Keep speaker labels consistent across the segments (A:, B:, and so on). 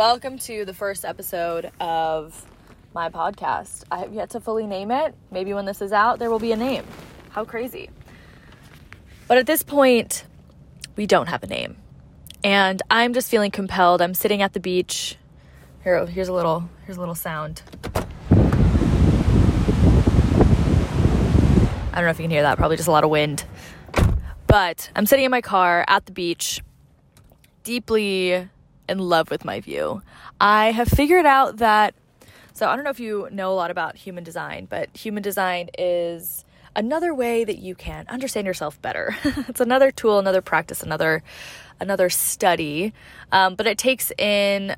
A: Welcome. To the first episode of my podcast. I have yet to fully name it. Maybe when this is out, there will be a name. How crazy. But at this point, we don't have a name. And I'm just feeling compelled. I'm sitting at the beach. Here, here's a little here's a little sound. I don't know if you can hear that, probably just a lot of wind. But I'm sitting in my car at the beach, deeply in love with my view. I have figured out that, so I don't know if you know a lot about human design, but human design is another way that you can understand yourself better. it's another tool, another practice, another another study, um, but it takes in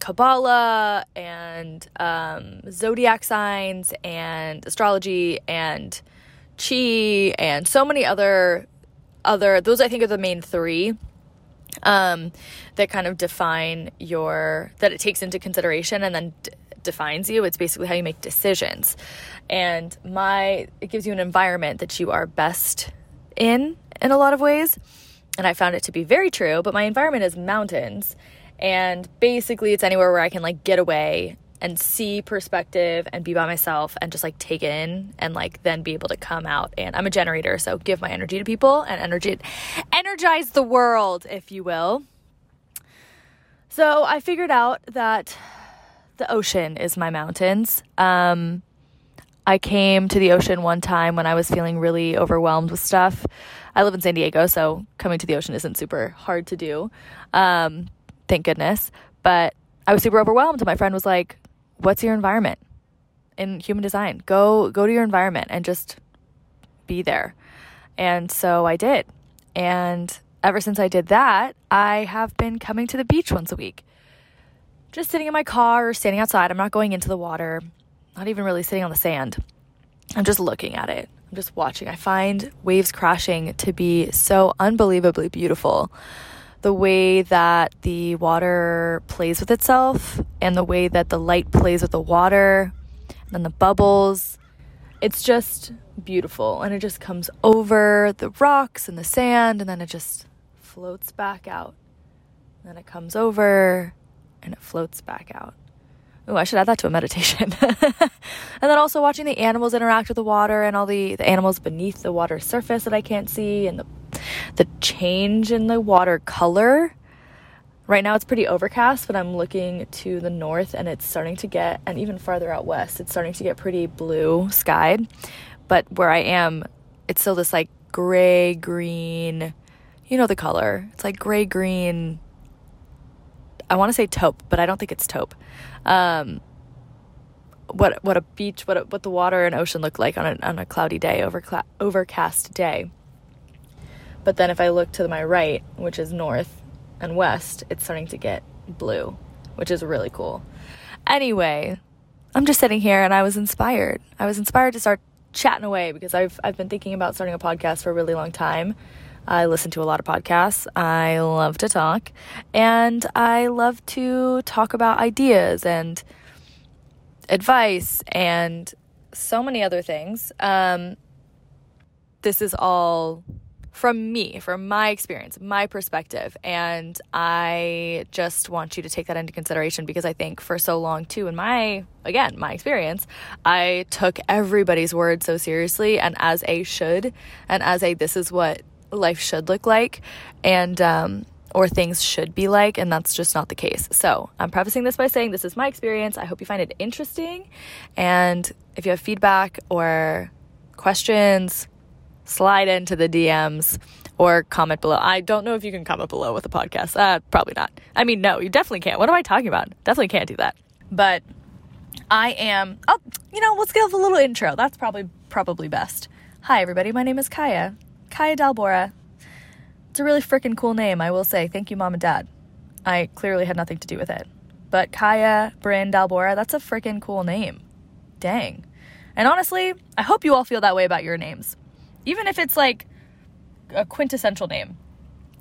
A: Kabbalah and um, zodiac signs and astrology and chi and so many other other those I think are the main three um, that kind of define your that it takes into consideration and then d- defines you. It's basically how you make decisions, and my it gives you an environment that you are best in in a lot of ways. And I found it to be very true. But my environment is mountains, and basically it's anywhere where I can like get away and see perspective and be by myself and just like take it in and like then be able to come out and I'm a generator so give my energy to people and energy energize the world if you will. So I figured out that the ocean is my mountains. Um, I came to the ocean one time when I was feeling really overwhelmed with stuff. I live in San Diego, so coming to the ocean isn't super hard to do. Um, thank goodness. But I was super overwhelmed, and my friend was like, what's your environment in human design? Go go to your environment and just be there. And so I did. And ever since I did that, I have been coming to the beach once a week. Just sitting in my car or standing outside. I'm not going into the water, not even really sitting on the sand. I'm just looking at it. I'm just watching. I find waves crashing to be so unbelievably beautiful the way that the water plays with itself and the way that the light plays with the water and then the bubbles. It's just beautiful and it just comes over the rocks and the sand and then it just floats back out. And then it comes over and it floats back out. Oh, I should add that to a meditation. and then also watching the animals interact with the water and all the, the animals beneath the water surface that I can't see and the the change in the water color. Right now it's pretty overcast, but I'm looking to the north and it's starting to get, and even farther out west, it's starting to get pretty blue skied. But where I am, it's still this like gray green, you know the color. It's like gray green. I want to say taupe, but I don't think it's taupe. Um, what what a beach, what a, what the water and ocean look like on a on a cloudy day, over overcast day. But then if I look to my right, which is north and west, it's starting to get blue, which is really cool. Anyway, I'm just sitting here and I was inspired. I was inspired to start chatting away because I've I've been thinking about starting a podcast for a really long time. I listen to a lot of podcasts. I love to talk and I love to talk about ideas and advice and so many other things. Um, this is all from me, from my experience, my perspective. And I just want you to take that into consideration because I think for so long, too, in my, again, my experience, I took everybody's word so seriously and as a should, and as a this is what life should look like. And, um, or things should be like, and that's just not the case. So, I'm prefacing this by saying this is my experience. I hope you find it interesting. And if you have feedback or questions, slide into the DMs or comment below. I don't know if you can comment below with a podcast. Uh, probably not. I mean, no, you definitely can't. What am I talking about? Definitely can't do that. But I am. Oh, you know, let's give a little intro. That's probably probably best. Hi, everybody. My name is Kaia. Kaia D'Albora. It's a really freaking cool name, I will say. Thank you, mom and dad. I clearly had nothing to do with it. But Kaia Bryn D'Albora, that's a freaking cool name. Dang. And honestly, I hope you all feel that way about your names even if it's like a quintessential name.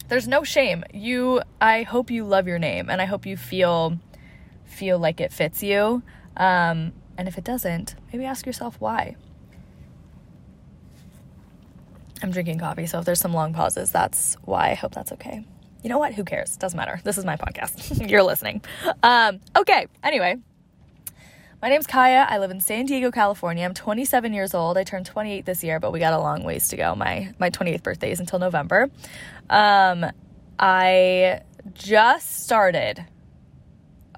A: There's no shame. You I hope you love your name and I hope you feel feel like it fits you. Um, and if it doesn't, maybe ask yourself why. I'm drinking coffee, so if there's some long pauses, that's why. I hope that's okay. You know what? Who cares? Doesn't matter. This is my podcast. You're listening. Um, okay. Anyway, my name's Kaia. I live in San Diego, California. I'm 27 years old. I turned 28 this year, but we got a long ways to go. My my 28th birthday is until November. Um, I just started.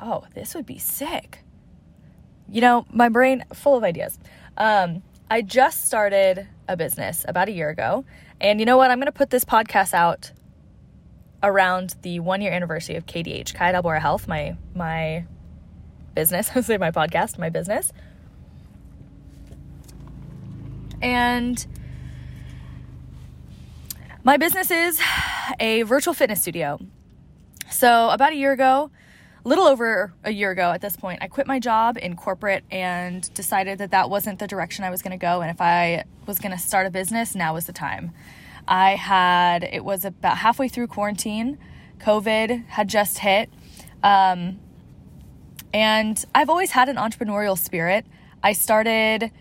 A: Oh, this would be sick. You know, my brain full of ideas. Um, I just started a business about a year ago, and you know what? I'm going to put this podcast out around the one year anniversary of KDH, Kaia D'Albora Health, my my business. I say my podcast, my business. And my business is a virtual fitness studio. So, about a year ago, little over a year ago at this point, I quit my job in corporate and decided that that wasn't the direction I was going to go. And if I was going to start a business, now was the time. I had, it was about halfway through quarantine. COVID had just hit. Um, and I've always had an entrepreneurial spirit. I started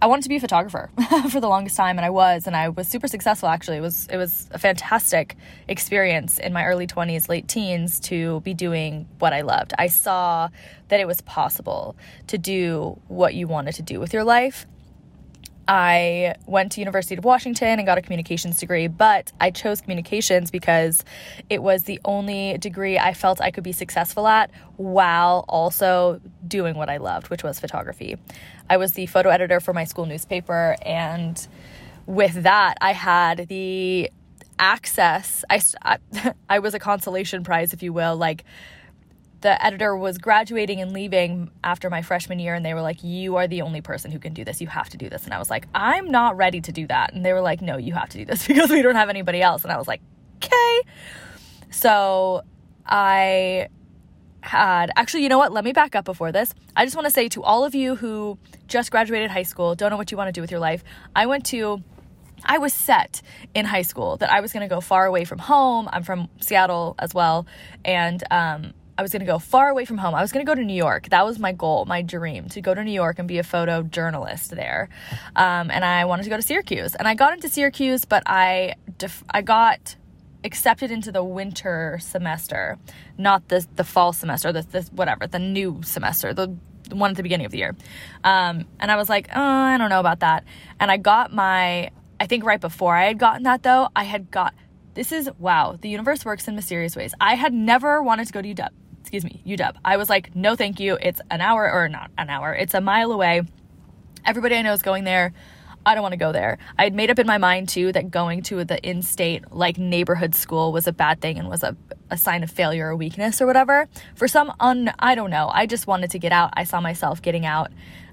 A: I wanted to be a photographer for the longest time and I was and I was super successful actually. It was it was a fantastic experience in my early 20s, late teens to be doing what I loved. I saw that it was possible to do what you wanted to do with your life I went to University of Washington and got a communications degree, but I chose communications because it was the only degree I felt I could be successful at while also doing what I loved, which was photography. I was the photo editor for my school newspaper and with that I had the access I I, was a consolation prize if you will, like the editor was graduating and leaving after my freshman year and they were like you are the only person who can do this. You have to do this. And i was like i'm not ready to do that. And they were like no you have to do this because we don't have anybody else. And i was like okay. So i had actually you know what let me back up before this i just want to say to all of you who just graduated high school don't know what you want to do with your life i went to I was set in high school that I was going to go far away from home. I'm from Seattle as well. And um, I was going to go far away from home. I was going to go to New York. That was my goal, my dream to go to New York and be a photojournalist there. Um, and I wanted to go to Syracuse. And I got into Syracuse, but I def- I got accepted into the winter semester, not the the fall semester, the, the whatever, the new semester, the one at the beginning of the year. Um, and I was like, oh, I don't know about that. And I got my, I think right before I had gotten that though, I had got. This is wow, the universe works in mysterious ways. I had never wanted to go to UW excuse me, UW. I was like, no, thank you. It's an hour or not an hour. It's a mile away. Everybody I know is going there. I don't want to go there. I had made up in my mind too that going to the in state, like neighborhood school was a bad thing and was a, a sign of failure or weakness or whatever. For some un, I don't know. I just wanted to get out. I saw myself getting out.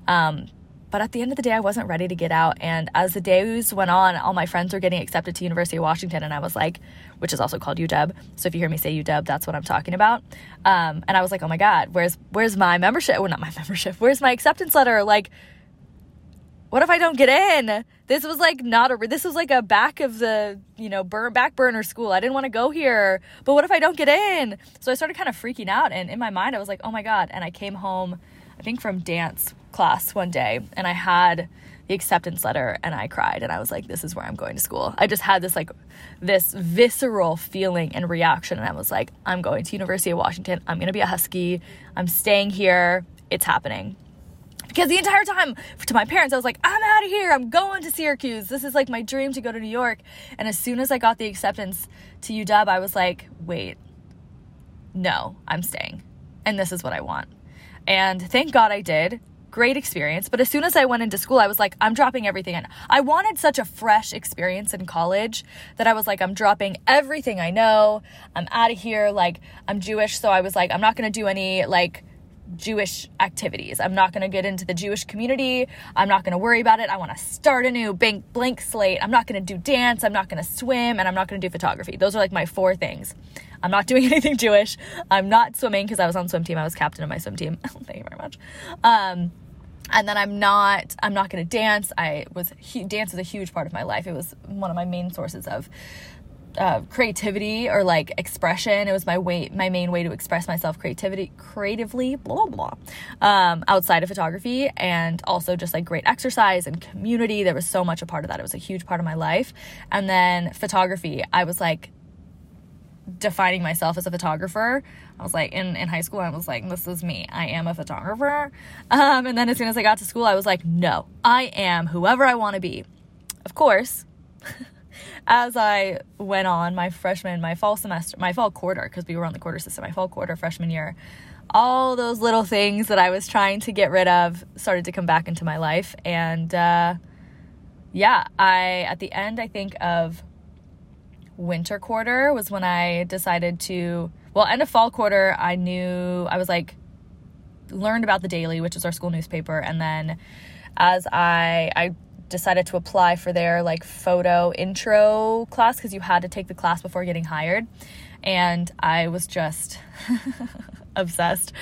A: Um, but at the end of the day, I wasn't ready to get out. And as the days went on, all my friends were getting accepted to University of Washington, and I was like, which is also called UW. So if you hear me say UW, that's what I'm talking about. Um, and I was like, oh my god, where's where's my membership? Well, not my membership. Where's my acceptance letter? Like, what if I don't get in? This was like not a. This was like a back of the you know burn back burner school. I didn't want to go here, but what if I don't get in? So I started kind of freaking out, and in my mind, I was like, oh my god. And I came home, I think from dance class one day and I had the acceptance letter and I cried and I was like, this is where I'm going to school. I just had this like this visceral feeling and reaction and I was like, I'm going to University of Washington. I'm gonna be a Husky. I'm staying here. It's happening. Because the entire time to my parents, I was like, I'm out of here. I'm going to Syracuse. This is like my dream to go to New York. And as soon as I got the acceptance to UW, I was like, wait, no, I'm staying. And this is what I want. And thank God I did great experience. But as soon as I went into school, I was like, I'm dropping everything in. I wanted such a fresh experience in college that I was like, I'm dropping everything I know. I'm out of here. Like, I'm Jewish. So I was like, I'm not going to do any like Jewish activities. I'm not going to get into the Jewish community. I'm not going to worry about it. I want to start a new blank, blank slate. I'm not going to do dance. I'm not going to swim. And I'm not going to do photography. Those are like my four things. I'm not doing anything Jewish. I'm not swimming because I was on swim team. I was captain of my swim team. Thank you very much. Um, and then I'm not I'm not going to dance. I was dance was a huge part of my life. It was one of my main sources of uh, creativity or like expression. It was my way, my main way to express myself creativity, creatively, blah blah. Um, outside of photography, and also just like great exercise and community. There was so much a part of that. It was a huge part of my life. And then photography, I was like, defining myself as a photographer. I was like, in, in high school, I was like, this is me. I am a photographer. Um, and then as soon as I got to school, I was like, no, I am whoever I want to be. Of course, as I went on my freshman, my fall semester, my fall quarter, because we were on the quarter system, my fall quarter freshman year, all those little things that I was trying to get rid of started to come back into my life. And uh, yeah, I, at the end, I think, of winter quarter was when I decided to, well, end of fall quarter, I knew, I was like, learned about the Daily, which is our school newspaper. And then as I, I decided to apply for their like photo intro class because you had to take the class before getting hired. And I was just obsessed.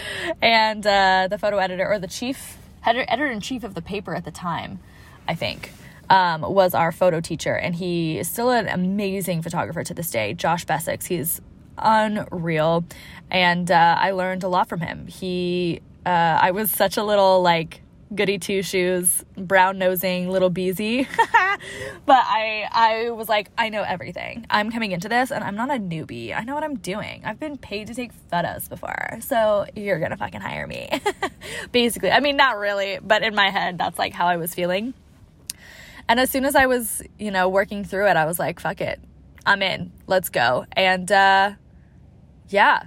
A: And uh, the photo editor, or the chief, editor in chief of the paper at the time, I think, um, was our photo teacher. And he is still an amazing photographer to this day, Josh Bessex. He's unreal. And uh, I learned a lot from him. He, uh, I was such a little like, goody two shoes, brown nosing little beezy. but I I was like, I know everything. I'm coming into this and I'm not a newbie. I know what I'm doing. I've been paid to take photos before. So you're gonna fucking hire me. Basically. I mean not really, but in my head that's like how I was feeling. And as soon as I was, you know, working through it, I was like, fuck it. I'm in. Let's go. And uh yeah.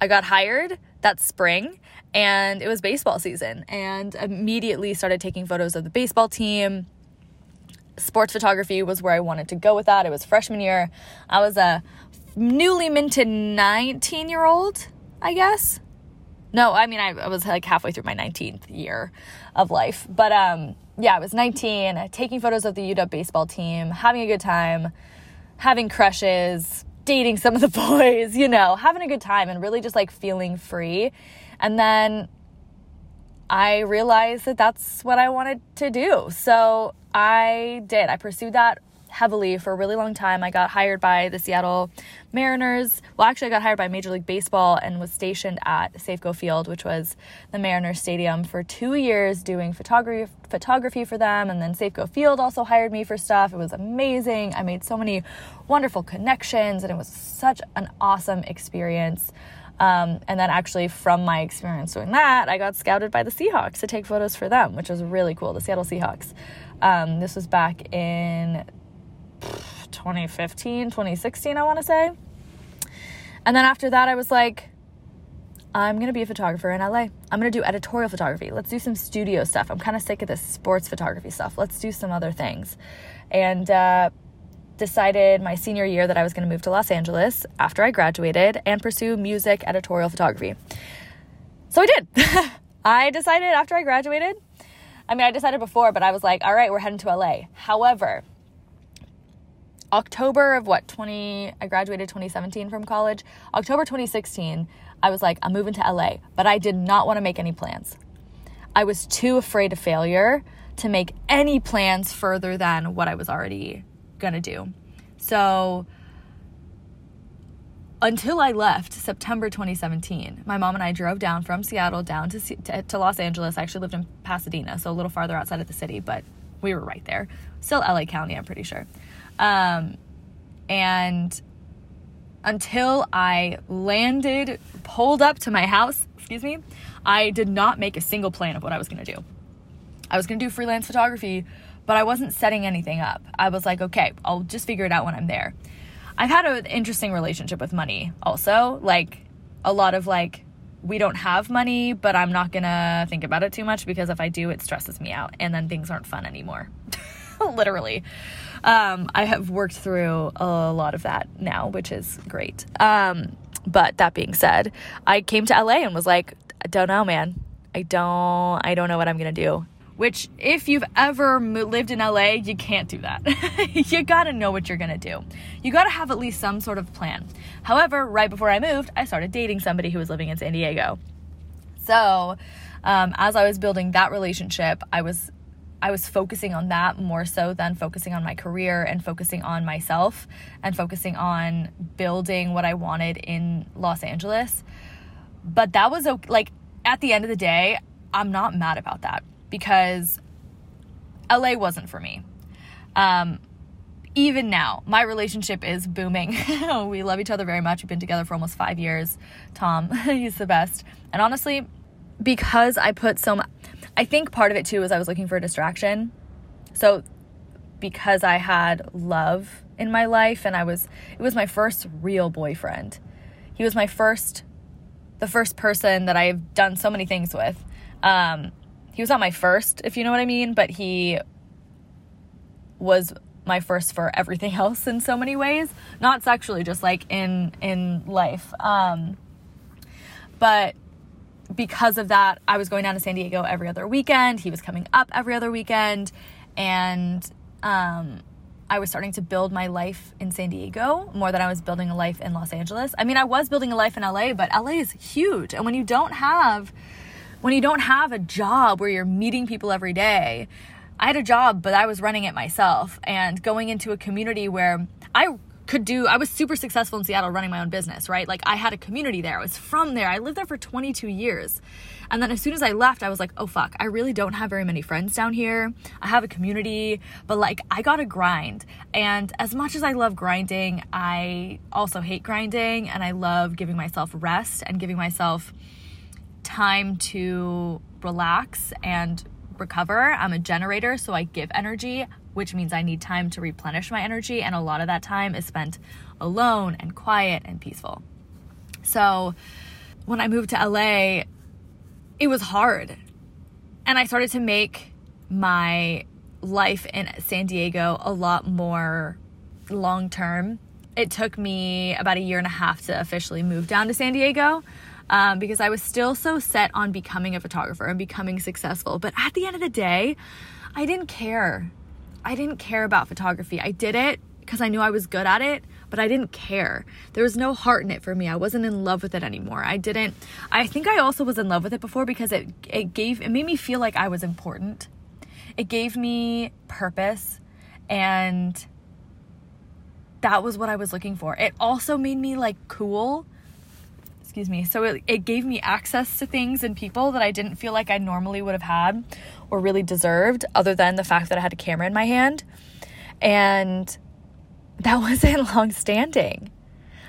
A: I got hired that spring and it was baseball season. And immediately started taking photos of the baseball team. Sports photography was where i wanted to go with that. It was freshman year. I was a newly minted 19 year old i guess. No i mean I, I, was like halfway through my 19th year of life. But um yeah i was 19 taking photos of the uw baseball team having a good time having crushes dating some of the boys you know having a good time and really just like feeling free and then I realized that that's what I wanted to do. So I did. I pursued that heavily for a really long time. I got hired by the Seattle Mariners. Well, actually, I got hired by Major League Baseball and was stationed at Safeco Field, which was the Mariners Stadium, for two years doing photography photography for them. And then Safeco Field also hired me for stuff. It was amazing. I made so many wonderful connections, and it was such an awesome experience. Um, and then actually from my experience doing that, I got scouted by the Seahawks to take photos for them, which was really cool. The Seattle Seahawks. Um, this was back in 2015, 2016, I want to say. And then after that, I was like, I'm to be a photographer in LA. I'm to do editorial photography. Let's do some studio stuff. I'm kind of sick of this sports photography stuff. Let's do some other things. And uh, decided my senior year that I was going to move to Los Angeles after I graduated and pursue music editorial photography. So I did. I decided after I graduated. I mean, I decided before, but I was like, all right, we're heading to LA. However, October of what, 20, I graduated 2017 from college. October 2016, I was like, I'm moving to LA, but I did not want to make any plans. I was too afraid of failure to make any plans further than what I was already gonna do. So until I left September 2017, my mom and I drove down from Seattle down to, to, to Los Angeles. I actually lived in Pasadena, so a little farther outside of the city, but we were right there. Still LA County, I'm pretty sure. Um, and until I landed, pulled up to my house, excuse me, I did not make a single plan of what I was to do. I was to do freelance photography but I wasn't setting anything up. I was like, okay, I'll just figure it out when I'm there. I've had an interesting relationship with money also. Like a lot of like, we don't have money, but I'm not gonna think about it too much because if I do, it stresses me out and then things aren't fun anymore. Literally. Um, I have worked through a lot of that now, which is great. Um, but that being said, I came to LA and was like, I don't know, man. I don't, I don't know what I'm gonna do which if you've ever lived in LA, you can't do that. you gotta know what you're gonna do. You gotta have at least some sort of plan. However, right before I moved, I started dating somebody who was living in San Diego. So, um, as I was building that relationship, I was I was focusing on that more so than focusing on my career and focusing on myself and focusing on building what I wanted in Los Angeles. But that was like at the end of the day, I'm not mad about that because LA wasn't for me. Um, even now, my relationship is booming. we love each other very much. We've been together for almost five years. Tom, he's the best. And honestly, because I put so much, I think part of it too was I was looking for a distraction. So because I had love in my life and I was, it was my first real boyfriend. He was my first, the first person that I've done so many things with. Um, he was not my first, if you know what I mean, but he was my first for everything else in so many ways not sexually just like in in life um but because of that i was going down to san diego every other weekend he was coming up every other weekend and um I was starting to build my life in San Diego more than I was building a life in Los Angeles. I mean, I was building a life in LA, but LA is huge. And when you don't have when you don't have a job where you're meeting people every day I had a job, but I was running it myself and going into a community where I could do I was super successful in Seattle running my own business, right? Like I had a community there. I was from there. I lived there for 22 years. And then as soon as I left, I was like, "Oh fuck, I really don't have very many friends down here. I have a community, but like I got to grind." And as much as I love grinding, I also hate grinding and I love giving myself rest and giving myself time to relax and recover. I'm a generator, so I give energy, which means I need time to replenish my energy. And a lot of that time is spent alone and quiet and peaceful. So when I moved to LA, it was hard. And I started to make my life in San Diego a lot more long term. It took me about a year and a half to officially move down to San Diego um, because I was still so set on becoming a photographer and becoming successful. But at the end of the day, I didn't care. I didn't care about photography. I did it because I knew I was good at it, but I didn't care. There was no heart in it for me. I wasn't in love with it anymore. I didn't I think I also was in love with it before because it it gave it made me feel like I was important. It gave me purpose and that was what I was looking for. It also made me like cool excuse me. So it, it gave me access to things and people that I didn't feel like I normally would have had or really deserved, other than the fact that I had a camera in my hand. And that wasn't long standing.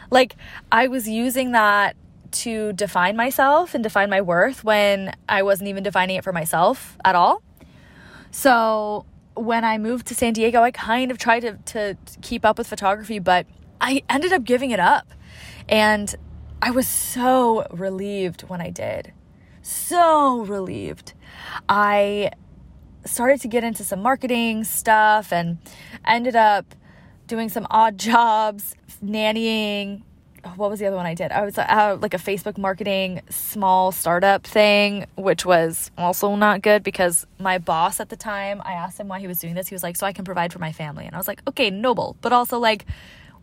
A: Like, I was using that to define myself and define my worth when I wasn't even defining it for myself at all. So, when I moved to San Diego, I kind of tried to, to keep up with photography, but I ended up giving it up. And I was so relieved when I did. So relieved. I started to get into some marketing stuff and ended up doing some odd jobs, nannying. What was the other one I did? I was uh, like a Facebook marketing small startup thing, which was also not good because my boss at the time, I asked him why he was doing this. He was like, so I can provide for my family. And I was like, okay, noble, but also like,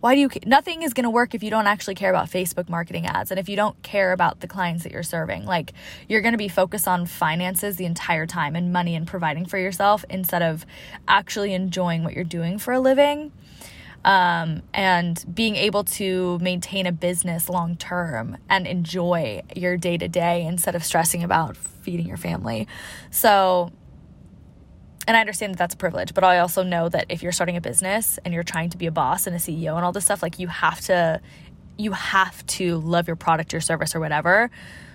A: why do you nothing is going to work if you don't actually care about Facebook marketing ads and if you don't care about the clients that you're serving. Like you're going to be focused on finances the entire time and money and providing for yourself instead of actually enjoying what you're doing for a living um, and being able to maintain a business long term and enjoy your day to day instead of stressing about feeding your family. So and I understand that that's a privilege, but I also know that if you're starting a business and you're trying to be a boss and a CEO and all this stuff, like you have to you have to love your product, your service or whatever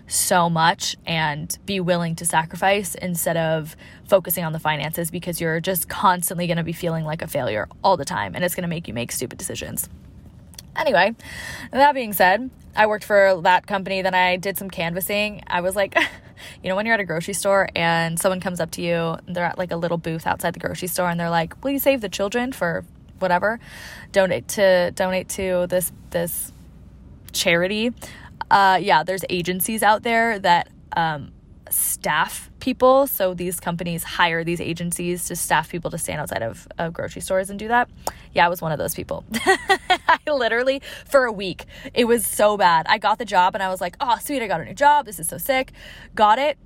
A: so much and be willing to sacrifice instead of focusing on the finances because you're just constantly going to be feeling like a failure all the time and it's going to make you make stupid decisions. Anyway, that being said, I worked for that company, then I did some canvassing. I was like you know, when you're at a grocery store and someone comes up to you, they're at like a little booth outside the grocery store and they're like, "Will you save the children for whatever? Donate to donate to this this charity." Uh, yeah, there's agencies out there that um, staff people. So these companies hire these agencies to staff people to stand outside of, of grocery stores and do that. Yeah, I was one of those people. I literally, for a week, it was so bad. I got the job and I was like, oh, sweet, I got a new job. This is so sick. Got it.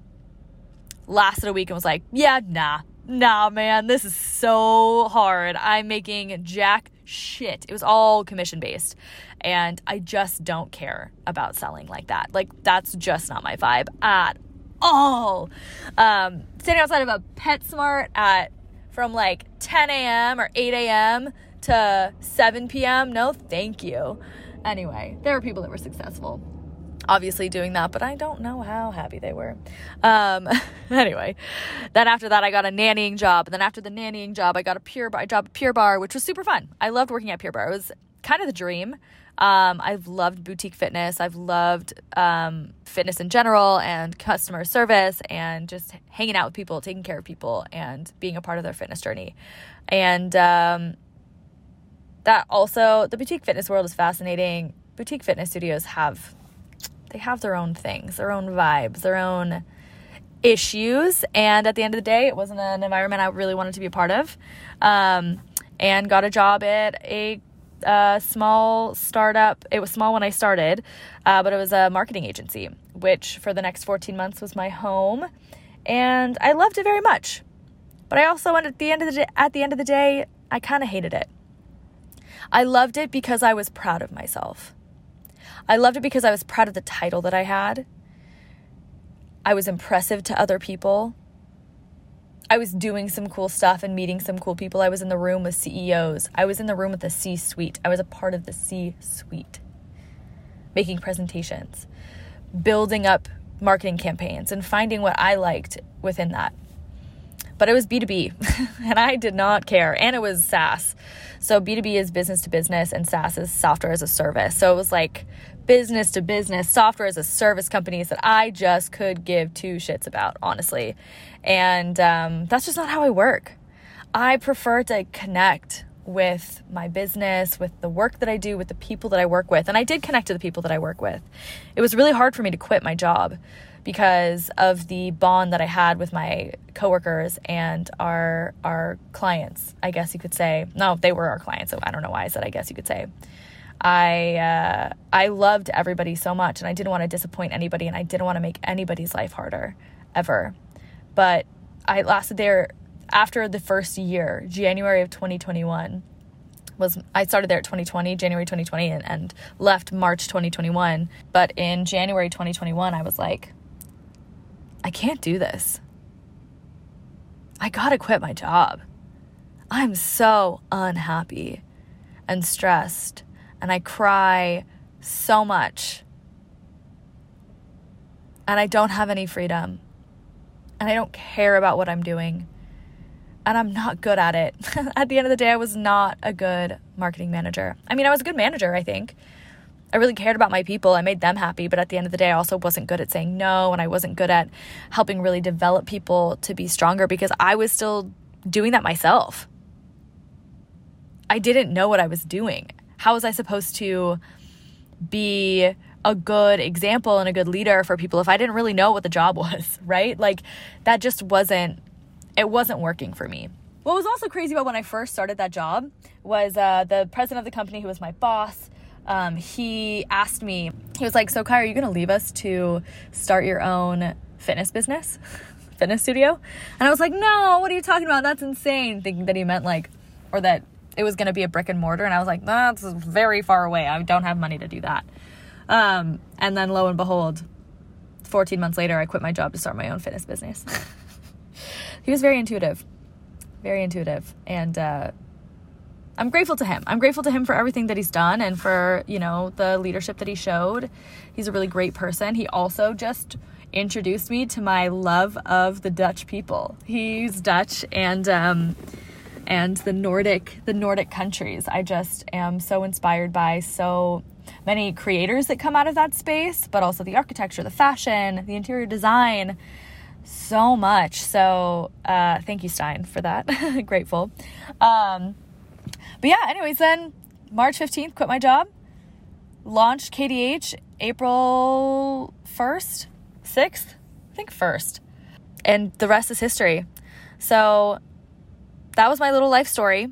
A: Lasted a week and was like, yeah, nah, nah, man, this is so hard. I'm making jack shit. It was all commission based. And I just don't care about selling like that. Like, that's just not my vibe at all. Um, standing outside of a PetSmart at from like 10 a.m. or 8 a.m. to 7 p.m. No, thank you. Anyway, there were people that were successful obviously doing that, but I don't know how happy they were. Um, anyway, then after that, I got a nannying job. And then after the nannying job, I got a Pure Barre job at Pure Barre, which was super fun. I loved working at Pure Barre. It was kind of the dream. Um, I've loved boutique fitness. I've loved um, fitness in general and customer service and just hanging out with people, taking care of people, and being a part of their fitness journey. And um, that also, the boutique fitness world is fascinating. Boutique fitness studios have they have their own things, their own vibes, their own issues. And at the end of the day, it wasn't an environment I really wanted to be a part of. Um, and got a job at a uh, small startup. It was small when I started, uh, but it was a marketing agency, which for the next 14 months was my home. And I loved it very much. But I also, at the end of the day, at the end of the day, I kind of hated it. I loved it because I was proud of myself. I loved it because I was proud of the title that I had. I was impressive to other people. I was doing some cool stuff and meeting some cool people. I was in the room with CEOs. I was in the room with the C suite. I was a part of the C suite, making presentations, building up marketing campaigns, and finding what I liked within that. But it was B2B, and I did not care. And it was SaaS. So B2B is business to business, and SaaS is software as a service. So it was like business to business software as a service companies that I just could give two shits about, honestly. And um, that's just not how I work. I prefer to connect with my business, with the work that I do, with the people that I work with. And I did connect to the people that I work with. It was really hard for me to quit my job because of the bond that I had with my coworkers and our our clients, I guess you could say. No, they were our clients, so I don't know why I said I guess you could say. I uh, I loved everybody so much, and I didn't want to disappoint anybody, and I didn't want to make anybody's life harder, ever. But I lasted there after the first year, January of 2021 was I started there at 2020, January 2020, and, and left March 2021. But in January 2021, I was like, I can't do this. I gotta quit my job. I'm so unhappy and stressed and I cry so much. And I don't have any freedom. And I don't care about what I'm doing. And I'm not good at it. at the end of the day, I was not a good marketing manager. I mean, I was a good manager, I think. I really cared about my people. I made them happy. But at the end of the day, I also wasn't good at saying no. And I wasn't good at helping really develop people to be stronger because I was still doing that myself. I didn't know what I was doing how was I supposed to be a good example and a good leader for people if I didn't really know what the job was, right? Like that just wasn't it wasn't working for me. What was also crazy about when I first started that job was uh, the president of the company, who was my boss. Um, he asked me, he was like, "So, Kai, are you going to leave us to start your own fitness business, fitness studio?" And I was like, "No, what are you talking about? That's insane." Thinking that he meant like, or that it was going to be a brick and mortar and i was like that's very far away. I don't have money to do that. Um, and then lo and behold 14 months later i quit my job to start my own fitness business. He was very intuitive very intuitive and uh, i'm grateful to him. I'm grateful to him for everything that he's done and for you know the leadership that he showed. He's a really great person. He also just introduced me to my love of the dutch people. He's dutch and um, and the Nordic the Nordic countries. I just am so inspired by so many creators that come out of that space, but also the architecture, the fashion, the interior design, so much. So uh, thank you, Stein, for that. Grateful. Um, but yeah, anyways, then March 15th, quit my job, launched KDH April 1st, 6th, I think 1st. And the rest is history. So that was my little life story.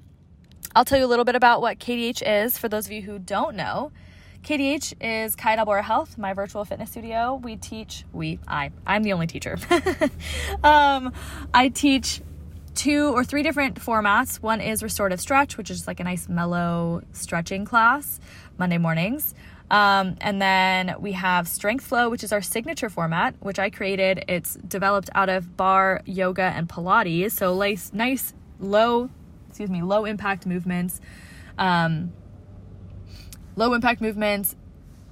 A: I'll tell you a little bit about what KDH is for those of you who don't know. KDH is Kai D'Albora Health, my virtual fitness studio. We teach, we, I, I'm the only teacher. um, I teach two or three different formats. One is restorative stretch, which is like a nice mellow stretching class Monday mornings. Um, and then we have Strength Flow, which is our signature format, which I created. It's developed out of barre, yoga, and Pilates. So nice, nice low, excuse me, low impact movements. Um, low impact movements,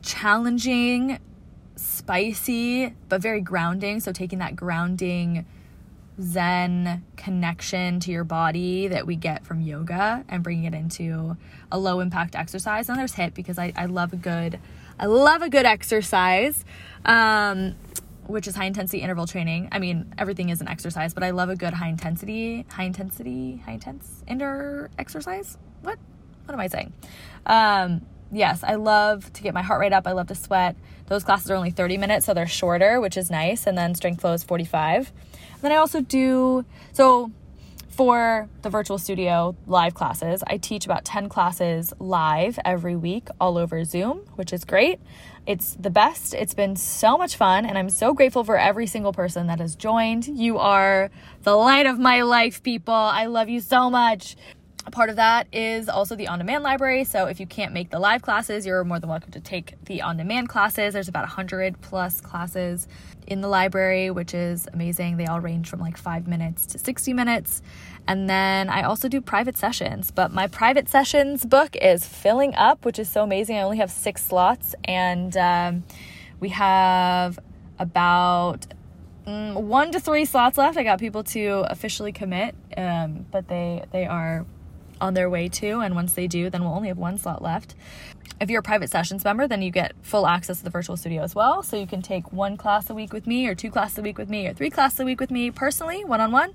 A: challenging, spicy, but very grounding. So taking that grounding zen connection to your body that we get from yoga and bringing it into a low impact exercise. And there's HIIT because I, I love a good I love a good exercise. Um, which is high intensity interval training. I mean, everything is an exercise, but I love a good high intensity, high intensity, high intense inner exercise. What? What am I saying? Um, yes, I love to get my heart rate up. I love to sweat. Those classes are only 30 minutes, so they're shorter, which is nice. And then strength flow is 45. And then I also do, so for the virtual studio live classes, I teach about 10 classes live every week all over Zoom, which is great. It's the best. It's been so much fun, and I'm so grateful for every single person that has joined. You are the light of my life, people. I love you so much. Part of that is also the on demand library. So if you can't make the live classes, you're more than welcome to take the on demand classes. There's about 100 plus classes in the library, which is amazing. They all range from like five minutes to 60 minutes. And then I also do private sessions, but my private sessions book is filling up, which is so amazing. I only have six slots, and um, we have about mm, one to three slots left. I got people to officially commit, um, but they they are on their way to. And once they do, then we'll only have one slot left. If you're a private sessions member, then you get full access to the virtual studio as well. So you can take one class a week with me, or two classes a week with me, or three classes a week with me personally, one on one.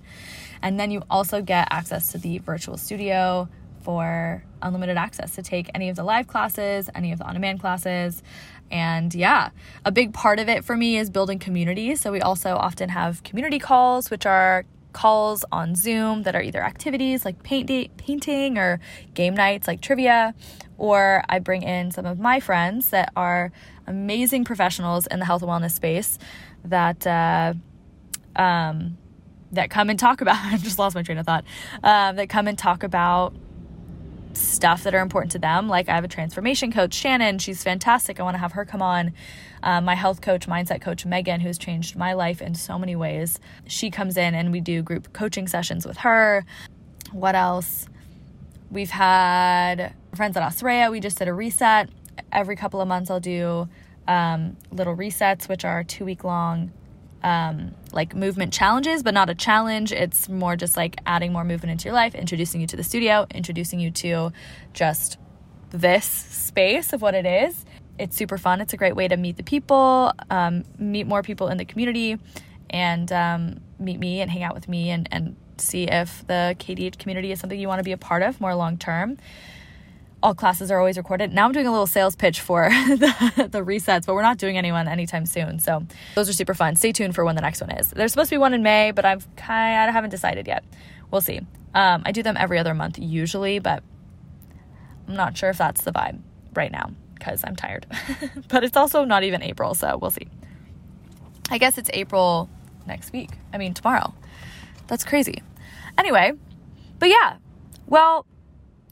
A: And then you also get access to the virtual studio for unlimited access to take any of the live classes, any of the on demand classes. And yeah, a big part of it for me is building community. So we also often have community calls, which are calls on Zoom that are either activities like paint day, painting or game nights like trivia, or I bring in some of my friends that are amazing professionals in the health and wellness space that uh, um, that come and talk about. I just lost my train of thought. Um, that come and talk about stuff that are important to them. Like I have a transformation coach, Shannon. She's fantastic. I want to have her come on. Um, my health coach, mindset coach, Megan, who's changed my life in so many ways. She comes in and we do group coaching sessions with her. What else? We've had friends at Australia. We just did a reset. Every couple of months, I'll do um, little resets, which are two week long um, like movement challenges, but not a challenge. It's more just like adding more movement into your life, introducing you to the studio, introducing you to just this space of what it is. It's super fun. It's a great way to meet the people, um, meet more people in the community, and um, meet me and hang out with me and, and see if the KDH community is something you want to be a part of more long term all classes are always recorded. Now I'm doing a little sales pitch for the, the resets, but we're not doing anyone anytime soon. So those are super fun. Stay tuned for when the next one is. There's supposed to be one in May, but I've kind of haven't decided yet. We'll see. Um, I do them every other month usually, but I'm not sure if that's the vibe right now because I'm tired. but it's also not even April, so we'll see. I guess it's April next week. I mean, tomorrow. That's crazy. Anyway, but yeah. Well,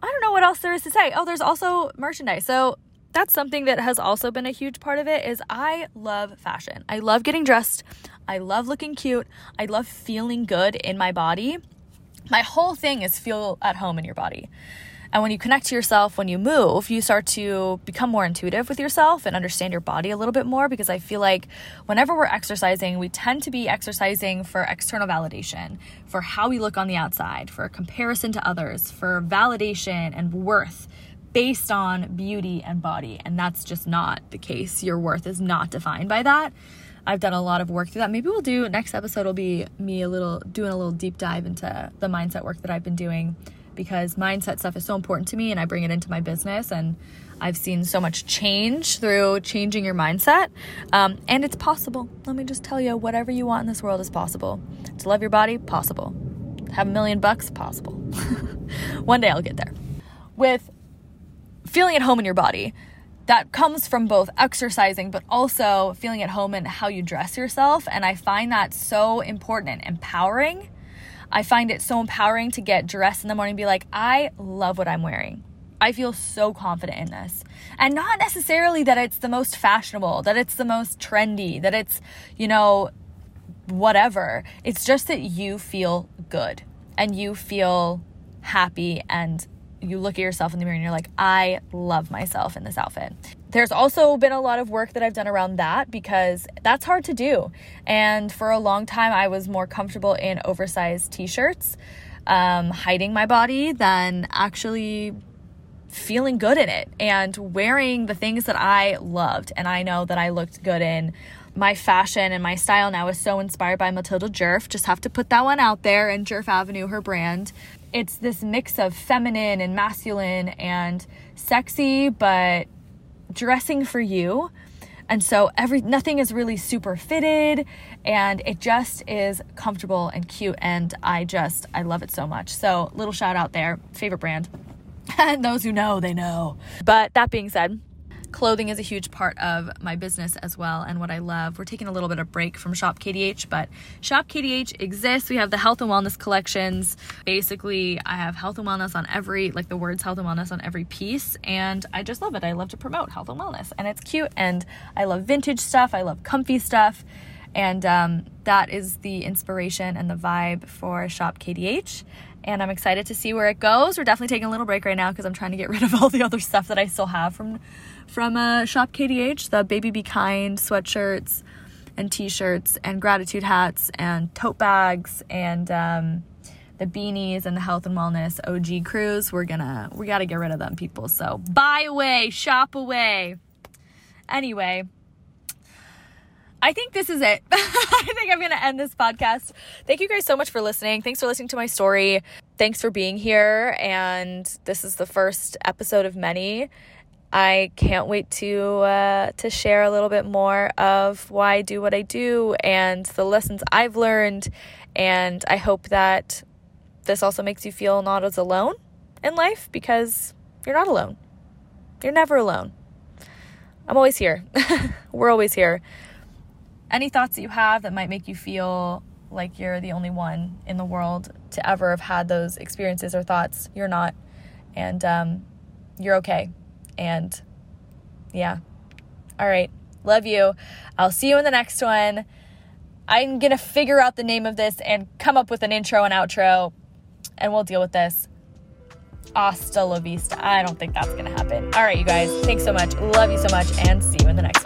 A: I don't know what else there is to say. Oh, there's also merchandise. So that's something that has also been a huge part of it is I love fashion. I love getting dressed. I love looking cute. I love feeling good in my body. My whole thing is feel at home in your body. And when you connect to yourself, when you move, you start to become more intuitive with yourself and understand your body a little bit more because I feel like whenever we're exercising, we tend to be exercising for external validation, for how we look on the outside, for comparison to others, for validation and worth based on beauty and body. And that's just not the case. Your worth is not defined by that. I've done a lot of work through that. Maybe we'll do next episode will be me a little doing a little deep dive into the mindset work that I've been doing because mindset stuff is so important to me and I bring it into my business and I've seen so much change through changing your mindset. Um, and it's possible. Let me just tell you, whatever you want in this world is possible. To love your body, possible. Have a million bucks, possible. One day I'll get there. With feeling at home in your body, that comes from both exercising, but also feeling at home in how you dress yourself. And I find that so important and empowering I find it so empowering to get dressed in the morning and be like, I love what I'm wearing. I feel so confident in this. And not necessarily that it's the most fashionable, that it's the most trendy, that it's, you know, whatever. It's just that you feel good and you feel happy and you look at yourself in the mirror and you're like, I love myself in this outfit. There's also been a lot of work that I've done around that because that's hard to do. And for a long time, I was more comfortable in oversized t shirts, um, hiding my body than actually feeling good in it and wearing the things that I loved and I know that I looked good in. My fashion and my style now is so inspired by Matilda Djerf. Just have to put that one out there and Djerf Avenue, her brand. It's this mix of feminine and masculine and sexy, but dressing for you. And so every nothing is really super fitted and it just is comfortable and cute and I just I love it so much. So little shout out there, favorite brand. and those who know, they know. But that being said, clothing is a huge part of my business as well and what I love. We're taking a little bit of break from Shop KDH, but Shop KDH exists. We have the health and wellness collections. Basically, I have health and wellness on every like the words health and wellness on every piece and I just love it. I love to promote health and wellness and it's cute and I love vintage stuff. I love comfy stuff. And um, that is the inspiration and the vibe for Shop KDH and I'm excited to see where it goes. We're definitely taking a little break right now because I'm trying to get rid of all the other stuff that I still have from from uh, Shop KDH, the Baby Be Kind sweatshirts and t-shirts and gratitude hats and tote bags and um, the beanies and the health and wellness OG crews. We're gonna we gotta get rid of them people. So buy away, shop away. Anyway. I think this is it. I think I'm going to end this podcast. Thank you guys so much for listening. Thanks for listening to my story. Thanks for being here. And this is the first episode of many. I can't wait to uh, to share a little bit more of why I do what I do and the lessons I've learned. And I hope that this also makes you feel not as alone in life because you're not alone. You're never alone. I'm always here. We're always here any thoughts that you have that might make you feel like you're the only one in the world to ever have had those experiences or thoughts. You're not. And um, you're okay. And yeah. All right. Love you. I'll see you in the next one. I'm going to figure out the name of this and come up with an intro and outro, and we'll deal with this. Hasta la vista. I don't think that's going to happen. All right, you guys. Thanks so much. Love you so much, and see you in the next